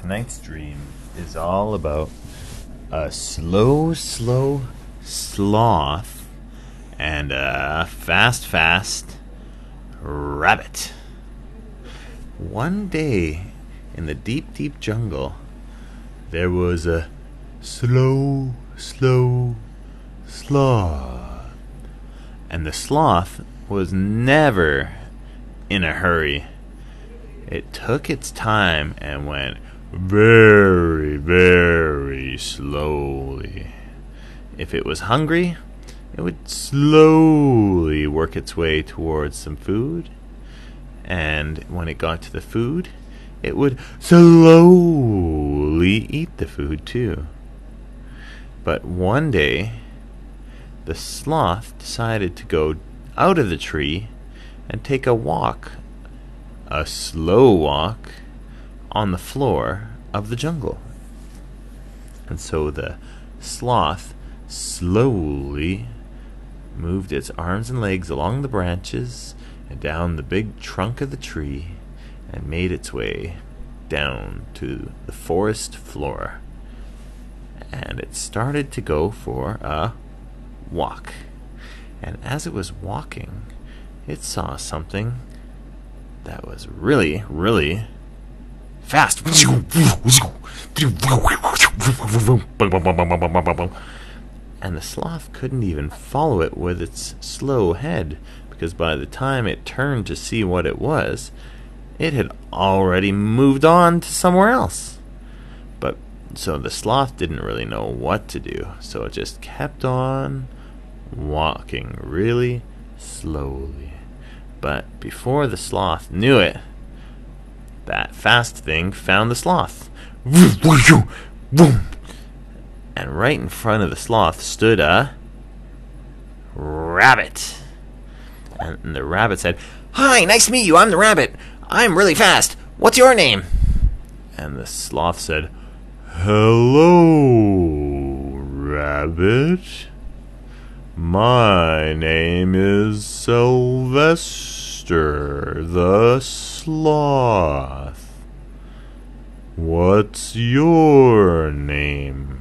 tonight's dream is all about a slow, slow sloth and a fast, fast rabbit. One day in the deep, deep jungle, there was a slow, slow sloth. And the sloth was never in a hurry. It took its time and went very, very slowly. If it was hungry, it would slowly work its way towards some food. And when it got to the food, it would slowly eat the food too. But one day, the sloth decided to go out of the tree and take a walk, a slow walk, on the floor of the jungle. And so the sloth slowly moved its arms and legs along the branches and down the big trunk of the tree and made its way down to the forest floor. And it started to go for a walk. And as it was walking, it saw something that was really, really fast. And the sloth couldn't even follow it with its slow head, because by the time it turned to see what it was, it had already moved on to somewhere else. But so the sloth didn't really know what to do, so it just kept on walking really slowly. But before the sloth knew it, that fast thing found the sloth. And right in front of the sloth stood a rabbit. And the rabbit said, Hi, nice to meet you. I'm the rabbit. I'm really fast. What's your name? And the sloth said, Hello, rabbit. My name is Sylvester the Sloth. What's your name?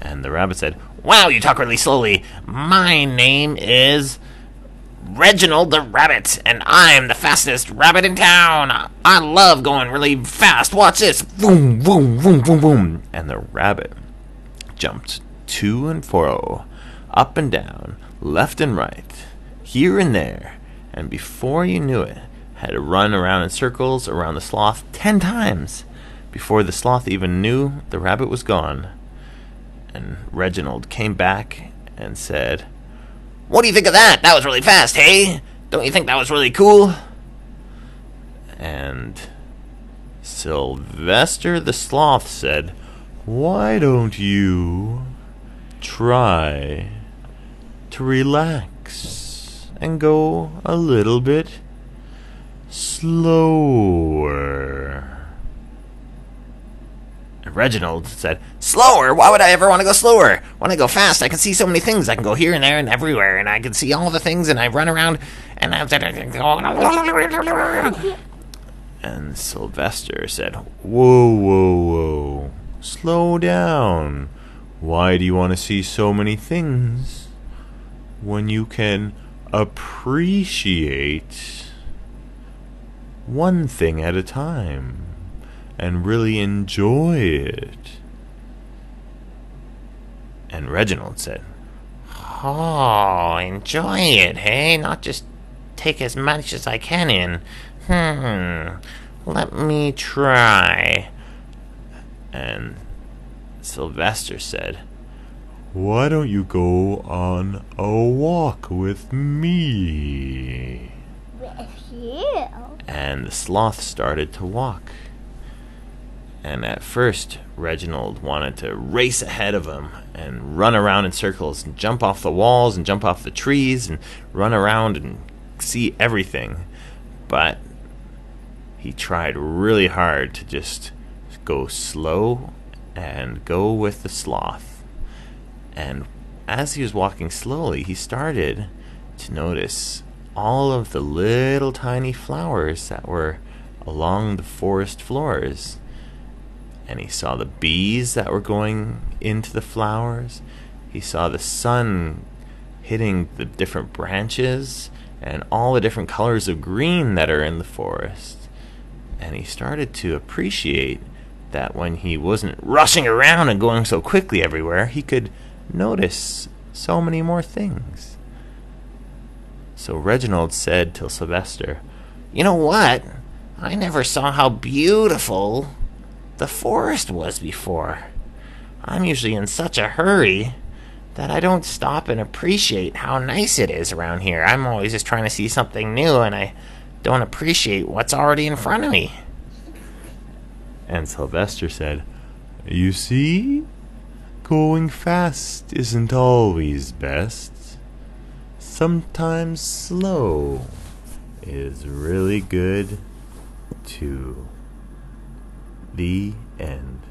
And the rabbit said, Wow, you talk really slowly. My name is Reginald the Rabbit, and I'm the fastest rabbit in town. I love going really fast. Watch this. Boom, boom, boom, boom, boom. And the rabbit jumped to and fro, up and down, left and right, here and there, and before you knew it, had to run around in circles around the sloth ten times before the sloth even knew the rabbit was gone. And Reginald came back and said, What do you think of that? That was really fast, hey? Don't you think that was really cool? And Sylvester the Sloth said, Why don't you try to relax and go a little bit slower? Reginald said, Slower? Why would I ever want to go slower? When I go fast, I can see so many things. I can go here and there and everywhere, and I can see all the things, and I run around, and I. And Sylvester said, Whoa, whoa, whoa. Slow down. Why do you want to see so many things when you can appreciate one thing at a time and really enjoy it? And Reginald said, Oh, enjoy it, hey? Not just take as much as I can in. Hmm. Let me try. And Sylvester said, Why don't you go on a walk with me? With you? And the sloth started to walk. And at first, Reginald wanted to race ahead of him and run around in circles and jump off the walls and jump off the trees and run around and see everything. But he tried really hard to just go slow and go with the sloth. And as he was walking slowly, he started to notice all of the little tiny flowers that were along the forest floors. and he saw the bees that were going into the flowers. He saw the sun hitting the different branches and all the different colors of green that are in the forest. And he started to appreciate that when he wasn't rushing around and going so quickly everywhere, he could notice so many more things. So Reginald said to Sylvester, You know what? I never saw how beautiful the forest was before. I'm usually in such a hurry that I don't stop and appreciate how nice it is around here. I'm always just trying to see something new and I don't appreciate what's already in front of me. And Sylvester said, You see? Going fast isn't always best. Sometimes slow is really good too. The end.